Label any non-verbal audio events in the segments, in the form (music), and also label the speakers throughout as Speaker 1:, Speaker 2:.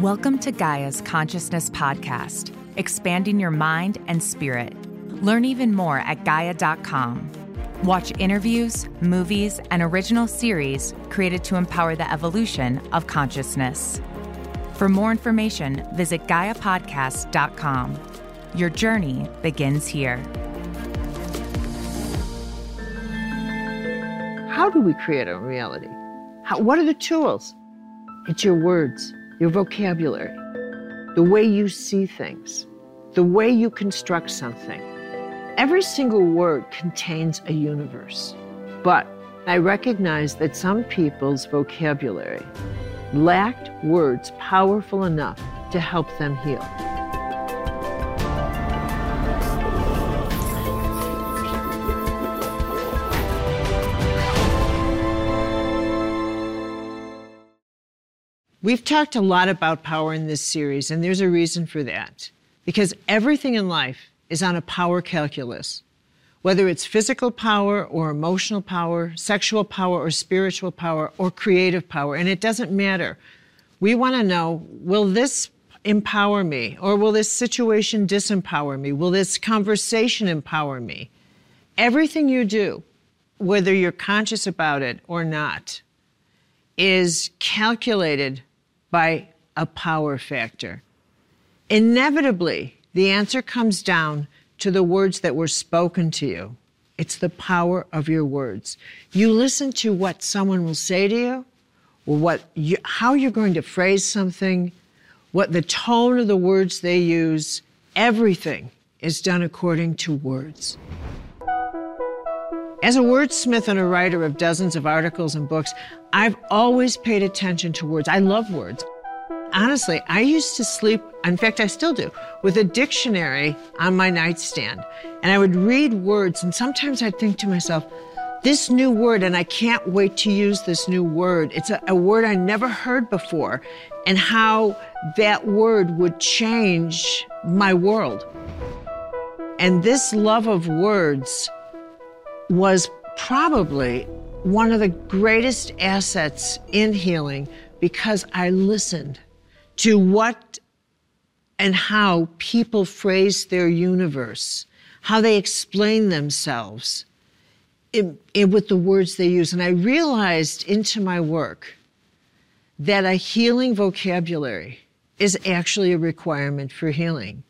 Speaker 1: Welcome to Gaia's Consciousness Podcast, expanding your mind and spirit. Learn even more at Gaia.com. Watch interviews, movies, and original series created to empower the evolution of consciousness. For more information, visit GaiaPodcast.com. Your journey begins here.
Speaker 2: How do we create our reality? How, what are the tools? It's your words, your vocabulary, the way you see things, the way you construct something. Every single word contains a universe. But I recognize that some people's vocabulary lacked words powerful enough to help them heal. We've talked a lot about power in this series, and there's a reason for that. Because everything in life is on a power calculus. Whether it's physical power or emotional power, sexual power or spiritual power or creative power, and it doesn't matter. We want to know will this empower me or will this situation disempower me? Will this conversation empower me? Everything you do, whether you're conscious about it or not, is calculated by a power factor. Inevitably, the answer comes down to the words that were spoken to you. It's the power of your words. You listen to what someone will say to you, or what you, how you're going to phrase something, what the tone of the words they use. Everything is done according to words. As a wordsmith and a writer of dozens of articles and books, I've always paid attention to words. I love words. Honestly, I used to sleep, in fact, I still do, with a dictionary on my nightstand. And I would read words, and sometimes I'd think to myself, this new word, and I can't wait to use this new word. It's a, a word I never heard before, and how that word would change my world. And this love of words was probably one of the greatest assets in healing because I listened to what and how people phrase their universe, how they explain themselves in, in, with the words they use. And I realized into my work that a healing vocabulary is actually a requirement for healing.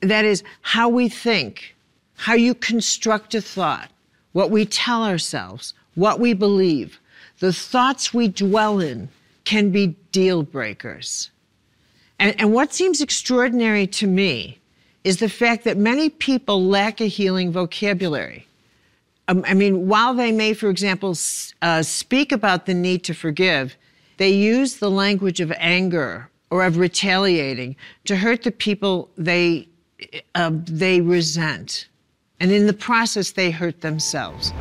Speaker 2: That is how we think, how you construct a thought, what we tell ourselves, what we believe, the thoughts we dwell in can be deal breakers. And, and, what seems extraordinary to me is the fact that many people lack a healing vocabulary. Um, I mean, while they may, for example, uh, speak about the need to forgive, they use the language of anger or of retaliating to hurt the people they, uh, they resent. And in the process, they hurt themselves.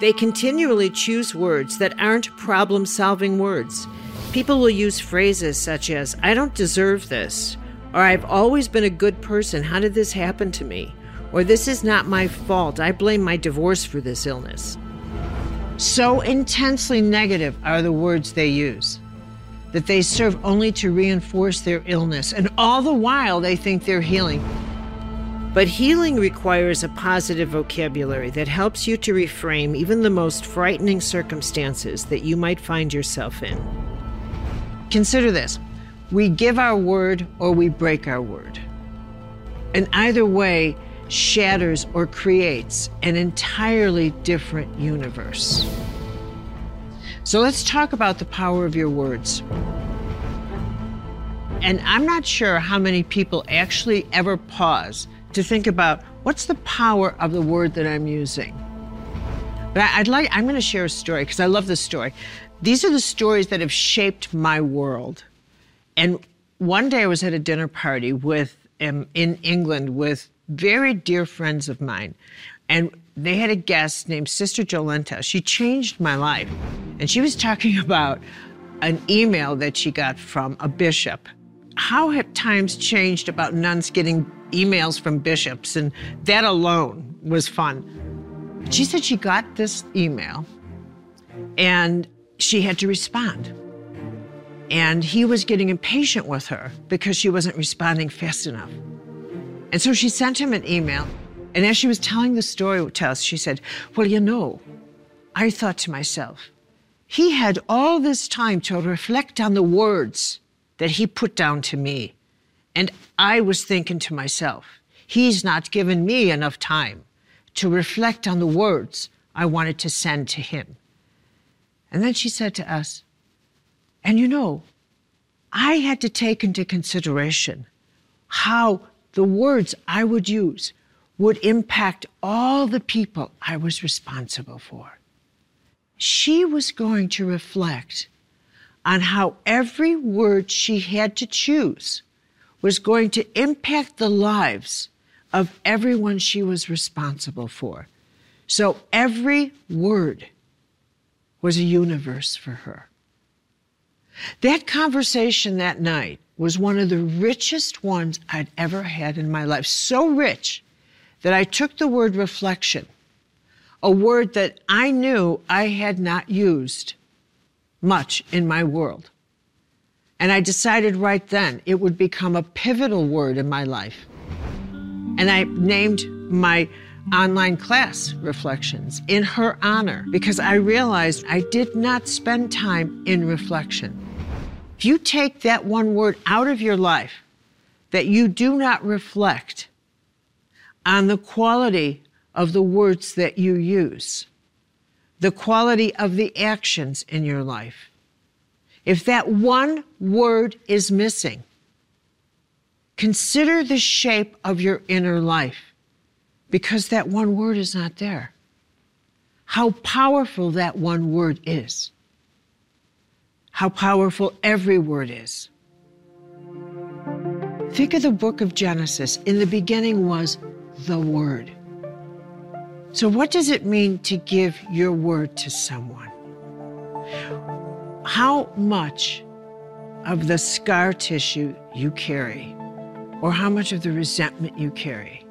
Speaker 2: They continually choose words that aren't problem solving words. People will use phrases such as, I don't deserve this, or I've always been a good person, how did this happen to me? Or this is not my fault, I blame my divorce for this illness. So intensely negative are the words they use that they serve only to reinforce their illness, and all the while they think they're healing. But healing requires a positive vocabulary that helps you to reframe even the most frightening circumstances that you might find yourself in. Consider this we give our word or we break our word. And either way shatters or creates an entirely different universe. So let's talk about the power of your words. And I'm not sure how many people actually ever pause to think about what's the power of the word that I'm using. But I'd like, I'm going to share a story because I love this story. These are the stories that have shaped my world. And one day I was at a dinner party with, um, in England with very dear friends of mine. And they had a guest named Sister Jolenta. She changed my life. And she was talking (laughs) about an email that she got from a bishop. How have times changed about nuns getting emails from bishops, and that alone was fun. She said she got this email and she had to respond. And he was getting impatient with her because she wasn't responding fast enough. And so she sent him an email. And as she was telling the story to us, she said, Well, you know, I thought to myself, he had all this time to reflect on the words that he put down to me. And I was thinking to myself, he's not given me enough time to reflect on the words I wanted to send to him. And then she said to us, and you know, I had to take into consideration how the words I would use would impact all the people I was responsible for. She was going to reflect on how every word she had to choose was going to impact the lives of everyone she was responsible for. So every word was a universe for her. That conversation that night was one of the richest ones I'd ever had in my life. So rich that I took the word reflection, a word that I knew I had not used much in my world. And I decided right then it would become a pivotal word in my life. And I named my online class reflections in her honor because I realized I did not spend time in reflection. If you take that one word out of your life, that you do not reflect on the quality of the words that you use, the quality of the actions in your life. If that one word is missing, consider the shape of your inner life because that one word is not there. How powerful that one word is how powerful every word is. Think of the book of Genesis. In the beginning was the Word. So, what does it mean to give your word to someone? How much of the scar tissue you carry, or how much of the resentment you carry,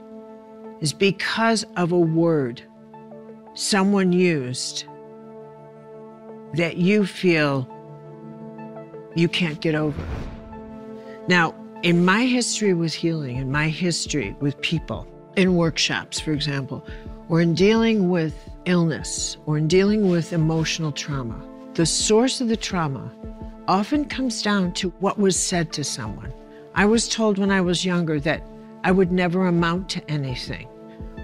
Speaker 2: is because of a word someone used that you feel you can't get over. Now, in my history with healing, in my history with people, in workshops, for example, or in dealing with illness, or in dealing with emotional trauma, the source of the trauma often comes down to what was said to someone. I was told when I was younger that I would never amount to anything,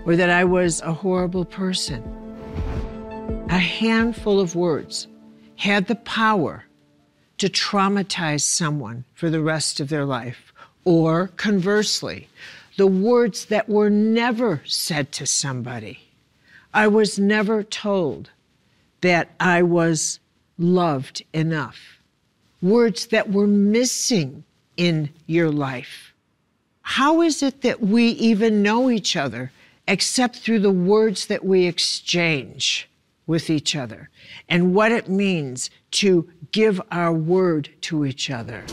Speaker 2: or that I was a horrible person. A handful of words had the power to traumatize someone for the rest of their life. Or conversely, the words that were never said to somebody. I was never told that I was loved enough. Words that were missing in your life. How is it that we even know each other except through the words that we exchange with each other and what it means to give our word to each other.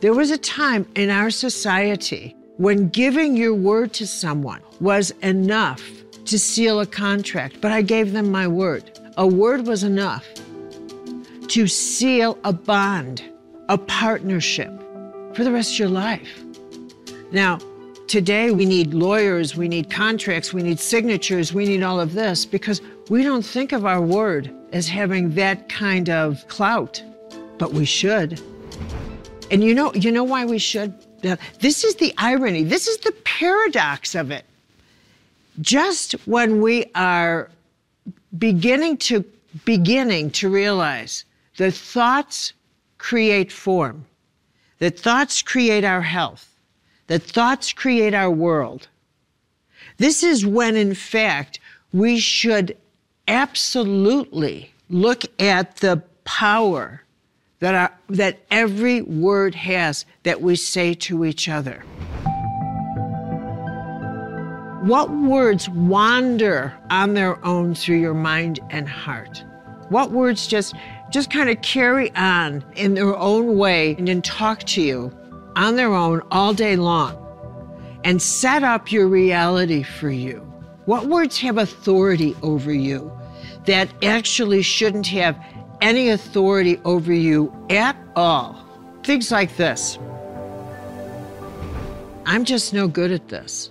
Speaker 2: There was a time in our society when giving your word to someone was enough to seal a contract, but I gave them my word. A word was enough to seal a bond, a partnership for the rest of your life. Now, today we need lawyers, we need contracts, we need signatures, we need all of this because we don't think of our word as having that kind of clout, but we should. And you know, you know why we should? This is the irony. This is the paradox of it. Just when we are beginning to beginning to realize that thoughts create form, that thoughts create our health, that thoughts create our world. This is when, in fact, we should absolutely look at the power that, our, that every word has that we say to each other. What words wander on their own through your mind and heart? What words just just kind of carry on in their own way and then talk to you on their own all day long and set up your reality for you? What words have authority over you that actually shouldn't have any authority over you at all. Things like this I'm just no good at this.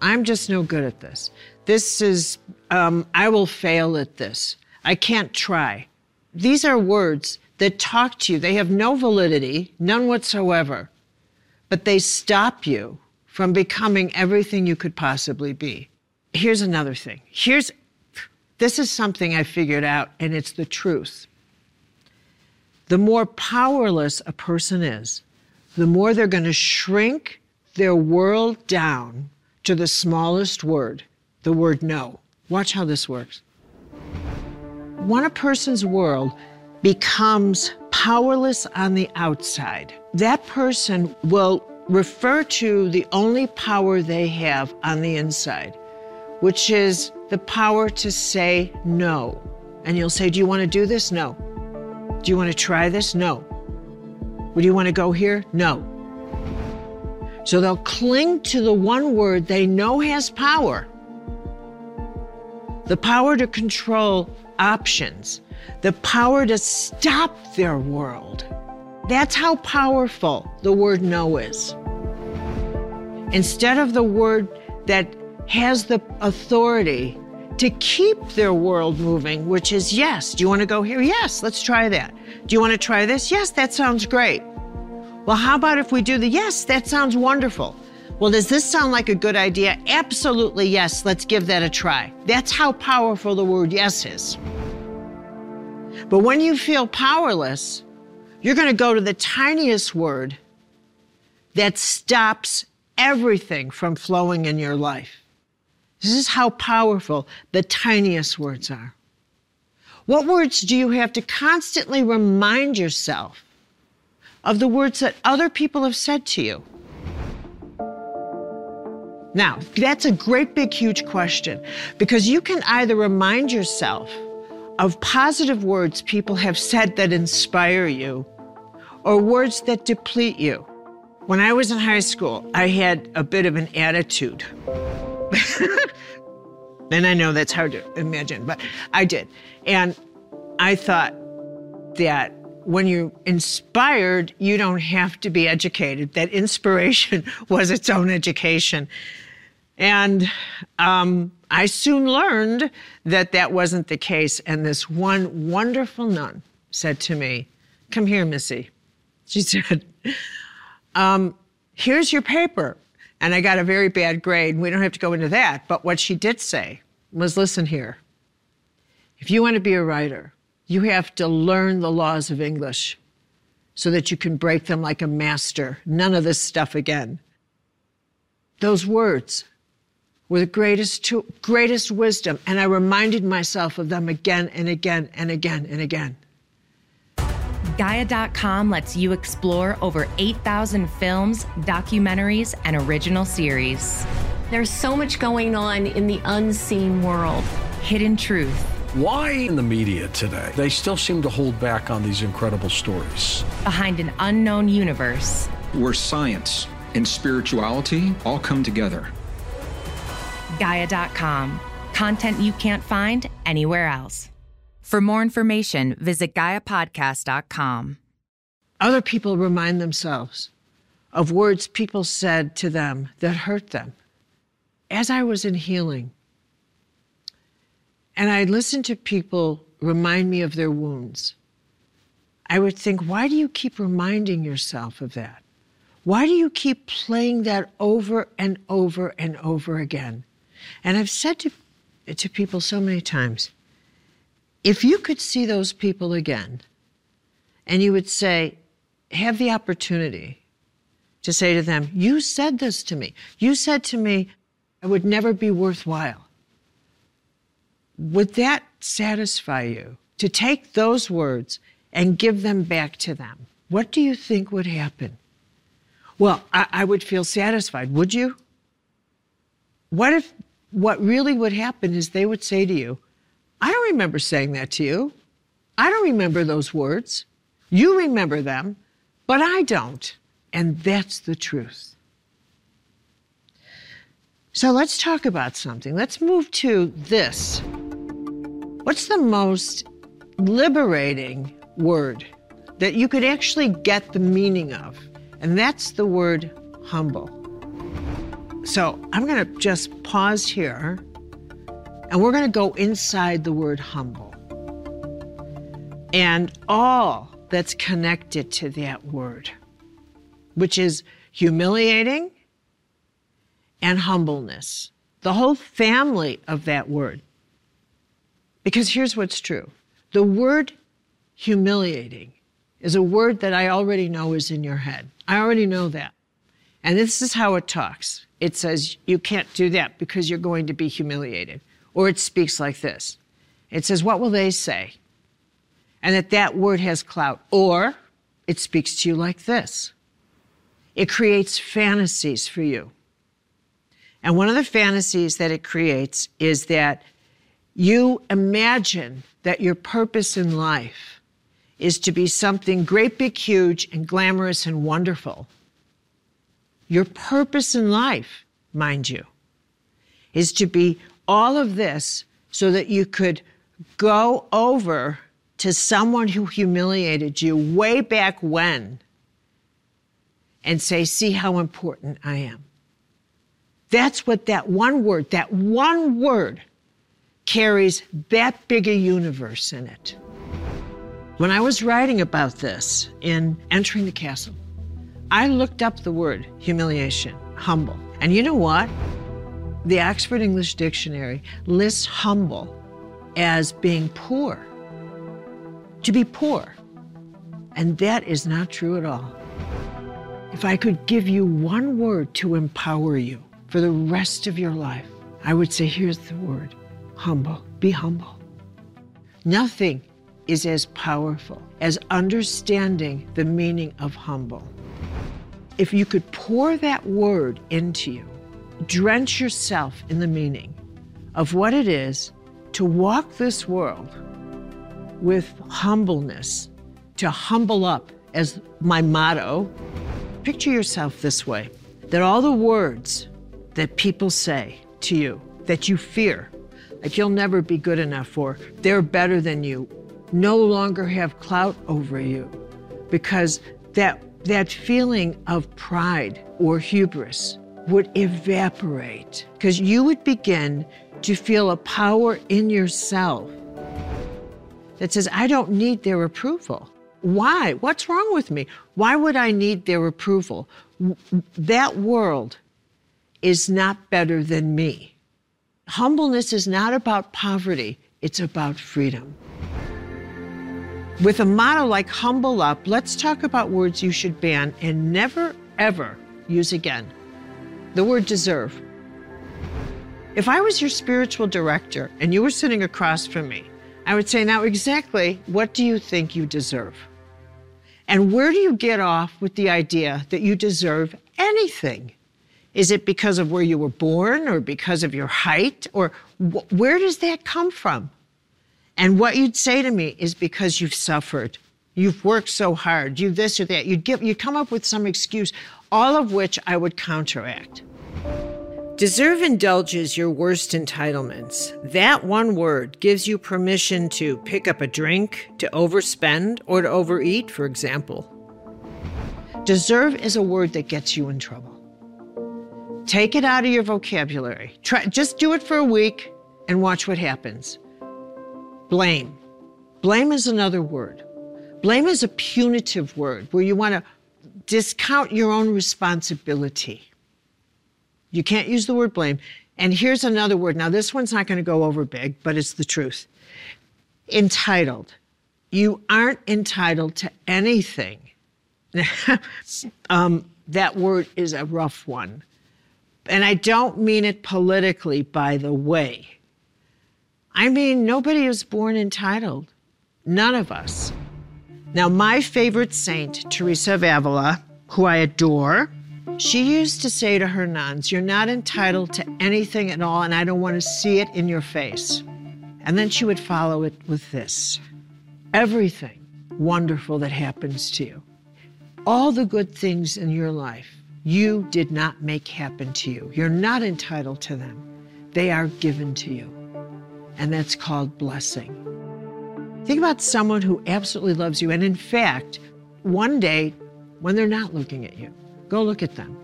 Speaker 2: I'm just no good at this. This is, um, I will fail at this. I can't try. These are words that talk to you. They have no validity, none whatsoever, but they stop you from becoming everything you could possibly be. Here's another thing. Here's, this is something I figured out, and it's the truth. The more powerless a person is, the more they're going to shrink their world down to the smallest word, the word no. Watch how this works. When a person's world becomes powerless on the outside, that person will refer to the only power they have on the inside, which is the power to say no. And you'll say, Do you want to do this? No. Do you want to try this? No. Would you want to go here? No. So they'll cling to the one word they know has power the power to control options, the power to stop their world. That's how powerful the word no is. Instead of the word that has the authority to keep their world moving, which is yes. Do you want to go here? Yes, let's try that. Do you want to try this? Yes, that sounds great. Well, how about if we do the yes, that sounds wonderful. Well, does this sound like a good idea? Absolutely yes, let's give that a try. That's how powerful the word yes is. But when you feel powerless, you're going to go to the tiniest word that stops everything from flowing in your life. This is how powerful the tiniest words are. What words do you have to constantly remind yourself of the words that other people have said to you? Now, that's a great, big, huge question because you can either remind yourself of positive words people have said that inspire you or words that deplete you. When I was in high school, I had a bit of an attitude. (laughs) and I know that's hard to imagine, but I did. And I thought that when you're inspired, you don't have to be educated, that inspiration (laughs) was its own education. And um, I soon learned that that wasn't the case. And this one wonderful nun said to me, Come here, Missy. She (laughs) said, um, here's your paper. And I got a very bad grade. We don't have to go into that. But what she did say was listen here. If you want to be a writer, you have to learn the laws of English so that you can break them like a master. None of this stuff again. Those words were the greatest, to, greatest wisdom. And I reminded myself of them again and again and again and again.
Speaker 1: Gaia.com lets you explore over 8,000 films, documentaries, and original series.
Speaker 3: There's so much going on in the unseen world.
Speaker 1: Hidden truth.
Speaker 4: Why in the media today, they still seem to hold back on these incredible stories?
Speaker 1: Behind an unknown universe.
Speaker 5: Where science and spirituality all come together.
Speaker 1: Gaia.com. Content you can't find anywhere else. For more information, visit GaiaPodcast.com.
Speaker 2: Other people remind themselves of words people said to them that hurt them. As I was in healing, and I listened to people remind me of their wounds, I would think, why do you keep reminding yourself of that? Why do you keep playing that over and over and over again? And I've said to, to people so many times, if you could see those people again, and you would say, have the opportunity to say to them, You said this to me. You said to me, I would never be worthwhile. Would that satisfy you to take those words and give them back to them? What do you think would happen? Well, I, I would feel satisfied. Would you? What if what really would happen is they would say to you, I don't remember saying that to you. I don't remember those words. You remember them, but I don't. And that's the truth. So let's talk about something. Let's move to this. What's the most liberating word that you could actually get the meaning of, and that's the word humble. So I'm going to just pause here and we're going to go inside the word humble and all that's connected to that word, which is humiliating and humbleness, the whole family of that word. Because here's what's true the word humiliating is a word that I already know is in your head. I already know that. And this is how it talks it says, You can't do that because you're going to be humiliated. Or it speaks like this it says, What will they say? And that that word has clout. Or it speaks to you like this it creates fantasies for you. And one of the fantasies that it creates is that you imagine that your purpose in life is to be something great, big, huge, and glamorous and wonderful. Your purpose in life, mind you, is to be all of this so that you could go over to someone who humiliated you way back when and say, See how important I am. That's what that one word, that one word carries that big a universe in it. When I was writing about this in Entering the Castle, I looked up the word humiliation, humble. And you know what? The Oxford English Dictionary lists humble as being poor, to be poor. And that is not true at all. If I could give you one word to empower you for the rest of your life, I would say here's the word humble. Be humble. Nothing is as powerful as understanding the meaning of humble. If you could pour that word into you, drench yourself in the meaning of what it is to walk this world with humbleness, to humble up as my motto. Picture yourself this way that all the words that people say to you that you fear, like you'll never be good enough for. they're better than you, no longer have clout over you because that that feeling of pride or hubris would evaporate because you would begin to feel a power in yourself that says, I don't need their approval. Why? What's wrong with me? Why would I need their approval? That world is not better than me. Humbleness is not about poverty, it's about freedom. With a motto like humble up, let's talk about words you should ban and never, ever use again the word deserve. If I was your spiritual director and you were sitting across from me, I would say, Now, exactly what do you think you deserve? And where do you get off with the idea that you deserve anything? Is it because of where you were born or because of your height? Or wh- where does that come from? And what you'd say to me is because you've suffered. You've worked so hard. You this or that. You'd give, you'd come up with some excuse all of which I would counteract. Deserve indulges your worst entitlements. That one word gives you permission to pick up a drink, to overspend, or to overeat, for example. Deserve is a word that gets you in trouble. Take it out of your vocabulary. Try, just do it for a week and watch what happens. Blame. Blame is another word. Blame is a punitive word where you want to discount your own responsibility. You can't use the word blame. And here's another word. Now, this one's not going to go over big, but it's the truth. Entitled. You aren't entitled to anything. (laughs) um, that word is a rough one. And I don't mean it politically, by the way. I mean, nobody is born entitled. None of us. Now, my favorite saint, Teresa of Avila, who I adore, she used to say to her nuns, You're not entitled to anything at all, and I don't want to see it in your face. And then she would follow it with this everything wonderful that happens to you, all the good things in your life, you did not make happen to you. You're not entitled to them, they are given to you. And that's called blessing. Think about someone who absolutely loves you. And in fact, one day when they're not looking at you, go look at them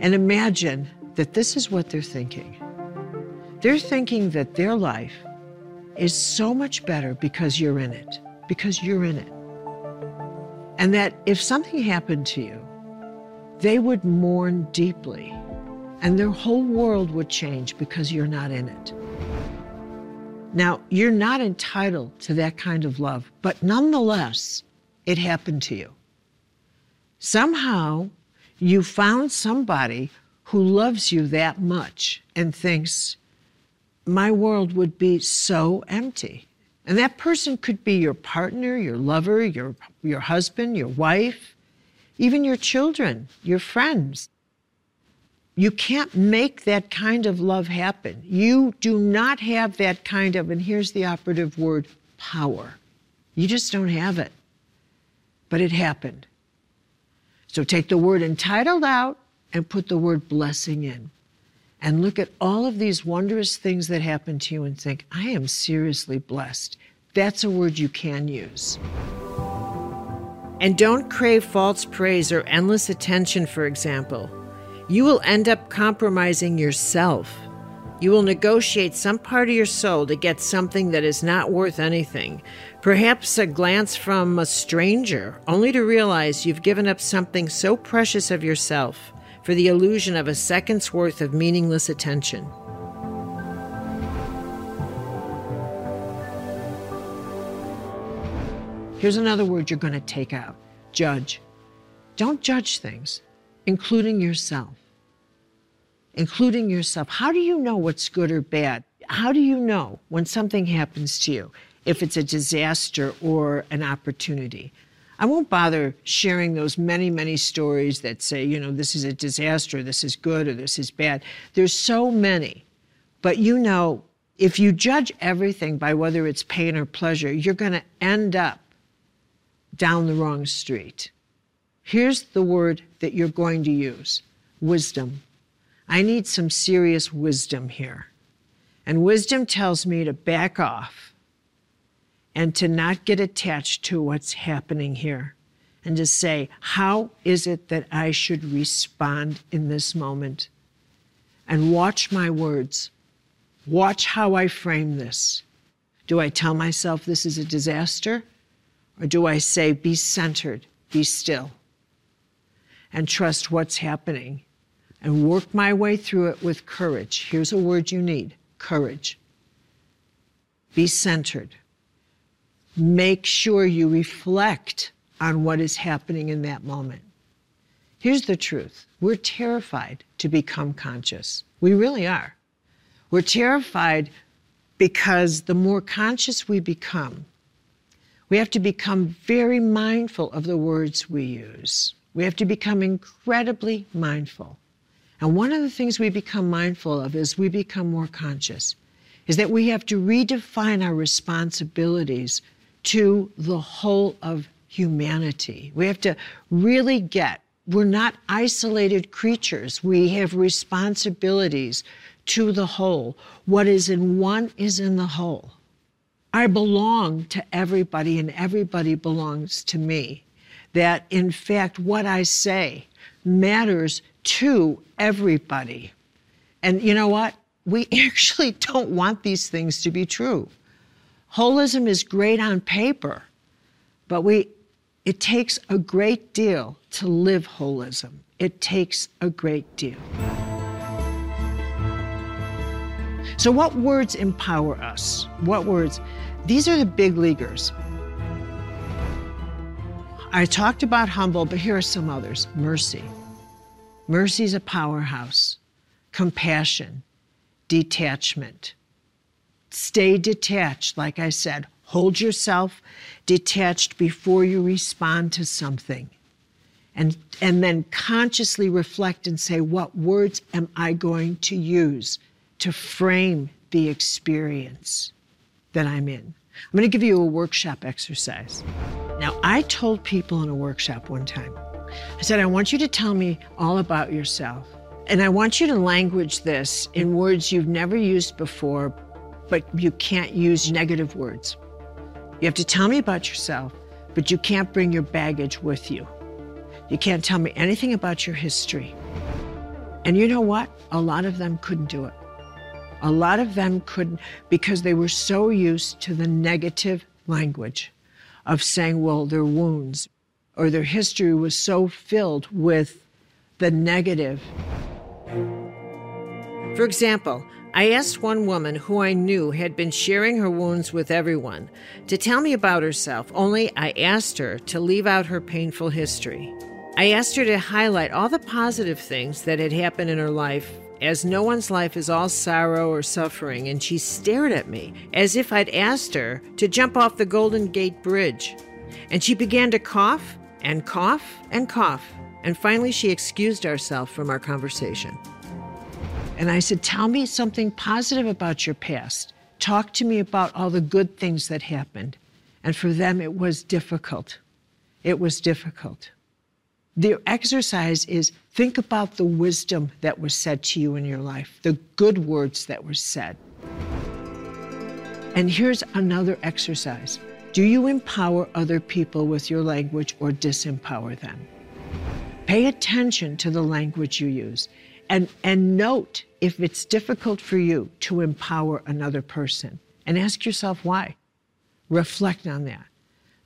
Speaker 2: and imagine that this is what they're thinking. They're thinking that their life is so much better because you're in it, because you're in it. And that if something happened to you, they would mourn deeply and their whole world would change because you're not in it. Now, you're not entitled to that kind of love, but nonetheless, it happened to you. Somehow, you found somebody who loves you that much and thinks, my world would be so empty. And that person could be your partner, your lover, your, your husband, your wife, even your children, your friends. You can't make that kind of love happen. You do not have that kind of, and here's the operative word, power. You just don't have it. But it happened. So take the word entitled out and put the word blessing in. And look at all of these wondrous things that happen to you and think, I am seriously blessed. That's a word you can use. And don't crave false praise or endless attention, for example you will end up compromising yourself. You will negotiate some part of your soul to get something that is not worth anything. Perhaps a glance from a stranger, only to realize you've given up something so precious of yourself for the illusion of a second's worth of meaningless attention. Here's another word you're going to take out judge. Don't judge things including yourself. Including yourself. How do you know what's good or bad? How do you know when something happens to you, if it's a disaster or an opportunity? I won't bother sharing those many, many stories that say, you know, this is a disaster, this is good, or this is bad. There's so many. But you know, if you judge everything by whether it's pain or pleasure, you're going to end up down the wrong street. Here's the word that you're going to use wisdom. I need some serious wisdom here. And wisdom tells me to back off and to not get attached to what's happening here and to say, how is it that I should respond in this moment? And watch my words. Watch how I frame this. Do I tell myself this is a disaster? Or do I say, be centered, be still? and trust what's happening and work my way through it with courage. Here's a word you need courage. Be centered. Make sure you reflect on what is happening in that moment. Here's the truth we're terrified to become conscious. We really are. We're terrified because the more conscious we become, we have to become very mindful of the words we use. We have to become incredibly mindful. And one of the things we become mindful of is we become more conscious, is that we have to redefine our responsibilities to the whole of humanity. We have to really get, we're not isolated creatures. We have responsibilities to the whole. What is in one is in the whole. I belong to everybody, and everybody belongs to me that in fact what I say matters to everybody. And you know what? We (laughs) actually don't want these things to be true. Holism is great on paper, but we it takes a great deal to live holism. It takes a great deal. So, what words empower us? What words? These are the big leaguers. I talked about humble, but here are some others mercy. Mercy is a powerhouse. Compassion, detachment. Stay detached, like I said. Hold yourself detached before you respond to something. And, and then consciously reflect and say, what words am I going to use to frame the experience that I'm in? I'm going to give you a workshop exercise. Now, I told people in a workshop one time, I said, I want you to tell me all about yourself. And I want you to language this in words you've never used before, but you can't use negative words. You have to tell me about yourself, but you can't bring your baggage with you. You can't tell me anything about your history. And you know what? A lot of them couldn't do it. A lot of them couldn't because they were so used to the negative language of saying, well, their wounds or their history was so filled with the negative. For example, I asked one woman who I knew had been sharing her wounds with everyone to tell me about herself, only I asked her to leave out her painful history. I asked her to highlight all the positive things that had happened in her life, as no one's life is all sorrow or suffering, and she stared at me as if I'd asked her to jump off the Golden Gate Bridge. And she began to cough and cough and cough, and finally she excused herself from our conversation. And I said, Tell me something positive about your past. Talk to me about all the good things that happened. And for them, it was difficult. It was difficult. The exercise is think about the wisdom that was said to you in your life, the good words that were said. And here's another exercise Do you empower other people with your language or disempower them? Pay attention to the language you use and, and note if it's difficult for you to empower another person and ask yourself why. Reflect on that.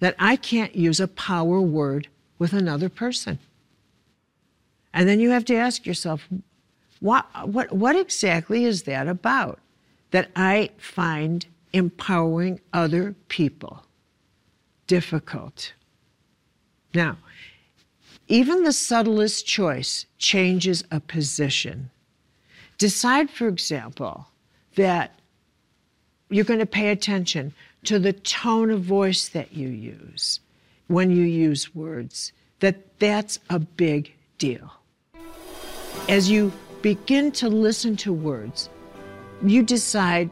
Speaker 2: That I can't use a power word with another person. And then you have to ask yourself, what, what, what exactly is that about? That I find empowering other people difficult. Now, even the subtlest choice changes a position. Decide, for example, that you're going to pay attention to the tone of voice that you use when you use words, that that's a big deal. As you begin to listen to words, you decide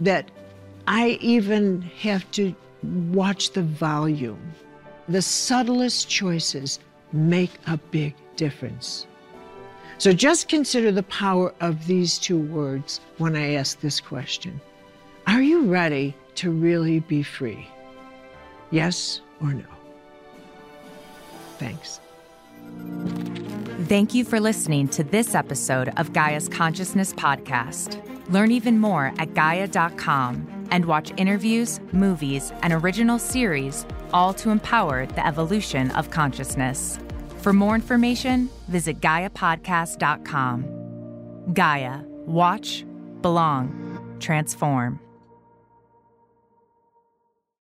Speaker 2: that I even have to watch the volume. The subtlest choices make a big difference. So just consider the power of these two words when I ask this question Are you ready to really be free? Yes or no? Thanks.
Speaker 1: Thank you for listening to this episode of Gaia's Consciousness Podcast. Learn even more at Gaia.com and watch interviews, movies, and original series, all to empower the evolution of consciousness. For more information, visit GaiaPodcast.com. Gaia, watch, belong, transform.